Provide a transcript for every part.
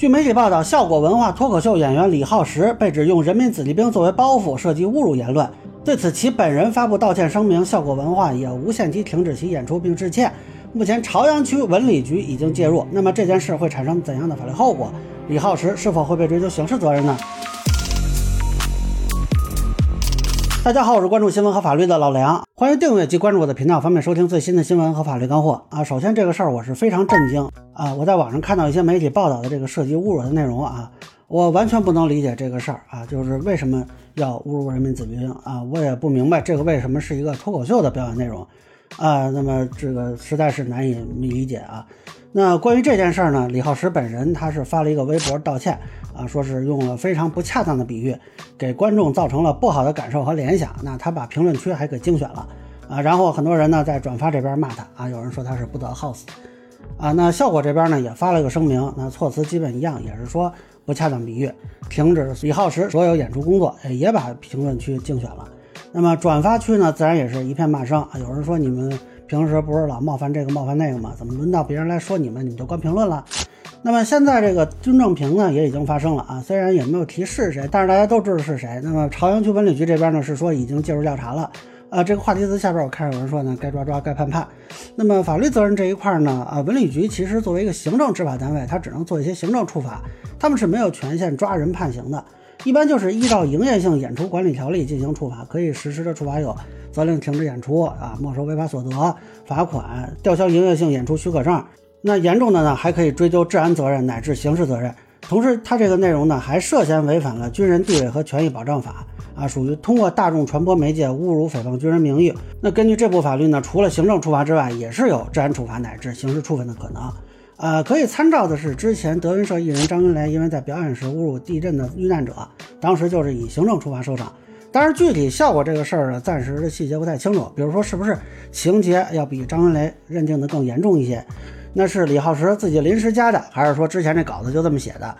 据媒体报道，效果文化脱口秀演员李浩石被指用人民子弟兵作为包袱，涉及侮辱言论。对此，其本人发布道歉声明，效果文化也无限期停止其演出并致歉。目前，朝阳区文旅局已经介入。那么，这件事会产生怎样的法律后果？李浩石是否会被追究刑事责任呢？大家好，我是关注新闻和法律的老梁，欢迎订阅及关注我的频道，方便收听最新的新闻和法律干货啊。首先，这个事儿我是非常震惊啊！我在网上看到一些媒体报道的这个涉及侮辱的内容啊，我完全不能理解这个事儿啊，就是为什么要侮辱人民子弟兵啊？我也不明白这个为什么是一个脱口秀的表演内容啊？那么这个实在是难以理解啊。那关于这件事儿呢，李浩石本人他是发了一个微博道歉啊，说是用了非常不恰当的比喻，给观众造成了不好的感受和联想。那他把评论区还给精选了啊，然后很多人呢在转发这边骂他啊，有人说他是不得好死啊。那效果这边呢也发了个声明，那措辞基本一样，也是说不恰当比喻，停止李浩石所有演出工作，也把评论区精选了。那么转发区呢，自然也是一片骂声啊，有人说你们。平时不是老冒犯这个冒犯那个吗？怎么轮到别人来说你们，你们就关评论了？那么现在这个军政评呢也已经发生了啊，虽然也没有提是谁，但是大家都知道是谁。那么朝阳区文旅局这边呢是说已经介入调查了啊。这个话题词下边我看有人说呢，该抓抓，该判判。那么法律责任这一块呢啊，文旅局其实作为一个行政执法单位，它只能做一些行政处罚，他们是没有权限抓人判刑的。一般就是依照营业性演出管理条例进行处罚，可以实施的处罚有责令停止演出啊，没收违法所得、罚款、吊销营业性演出许可证。那严重的呢，还可以追究治安责任乃至刑事责任。同时，它这个内容呢，还涉嫌违反了军人地位和权益保障法啊，属于通过大众传播媒介侮辱、诽谤军人名誉。那根据这部法律呢，除了行政处罚之外，也是有治安处罚乃至刑事处分的可能。呃，可以参照的是，之前德云社艺人张云雷因为在表演时侮辱地震的遇难者，当时就是以行政处罚收场。但是具体效果这个事儿呢，暂时的细节不太清楚。比如说，是不是情节要比张云雷认定的更严重一些？那是李浩石自己临时加的，还是说之前这稿子就这么写的？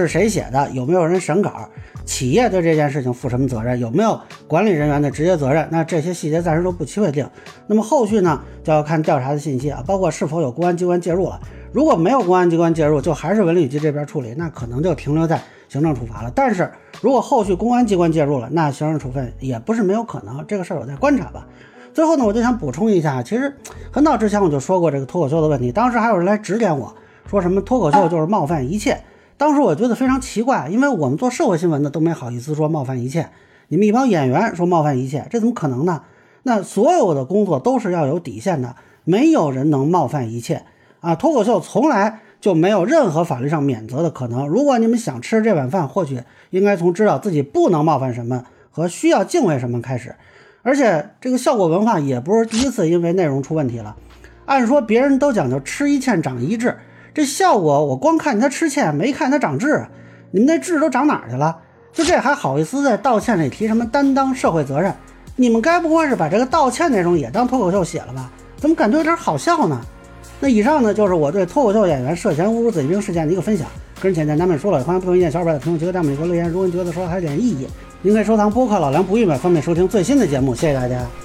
是谁写的？有没有人审稿？企业对这件事情负什么责任？有没有管理人员的直接责任？那这些细节暂时都不确定。那么后续呢，就要看调查的信息啊，包括是否有公安机关介入了。如果没有公安机关介入，就还是文旅局这边处理，那可能就停留在行政处罚了。但是如果后续公安机关介入了，那行政处分也不是没有可能。这个事儿我再观察吧。最后呢，我就想补充一下，其实很早之前我就说过这个脱口秀的问题，当时还有人来指点我说什么脱口秀就是冒犯一切。当时我觉得非常奇怪，因为我们做社会新闻的都没好意思说冒犯一切，你们一帮演员说冒犯一切，这怎么可能呢？那所有的工作都是要有底线的，没有人能冒犯一切啊！脱口秀从来就没有任何法律上免责的可能。如果你们想吃这碗饭，或许应该从知道自己不能冒犯什么和需要敬畏什么开始。而且这个效果文化也不是第一次因为内容出问题了。按说别人都讲究吃一堑长一智。这效果，我光看见他吃堑，没看他长痣。你们那痣都长哪儿去了？就这还好意思在道歉里提什么担当社会责任？你们该不会是把这个道歉内容也当脱口秀写了吧？怎么感觉有点好笑呢？那以上呢，就是我对脱口秀演员涉嫌侮辱子弟兵事件的一个分享。个人浅见难免说了，欢迎不同意见小伙伴在评论区和弹幕里给我留言。如果你觉得说还有点意义，您可以收藏播客老梁不郁闷，方便收听最新的节目。谢谢大家。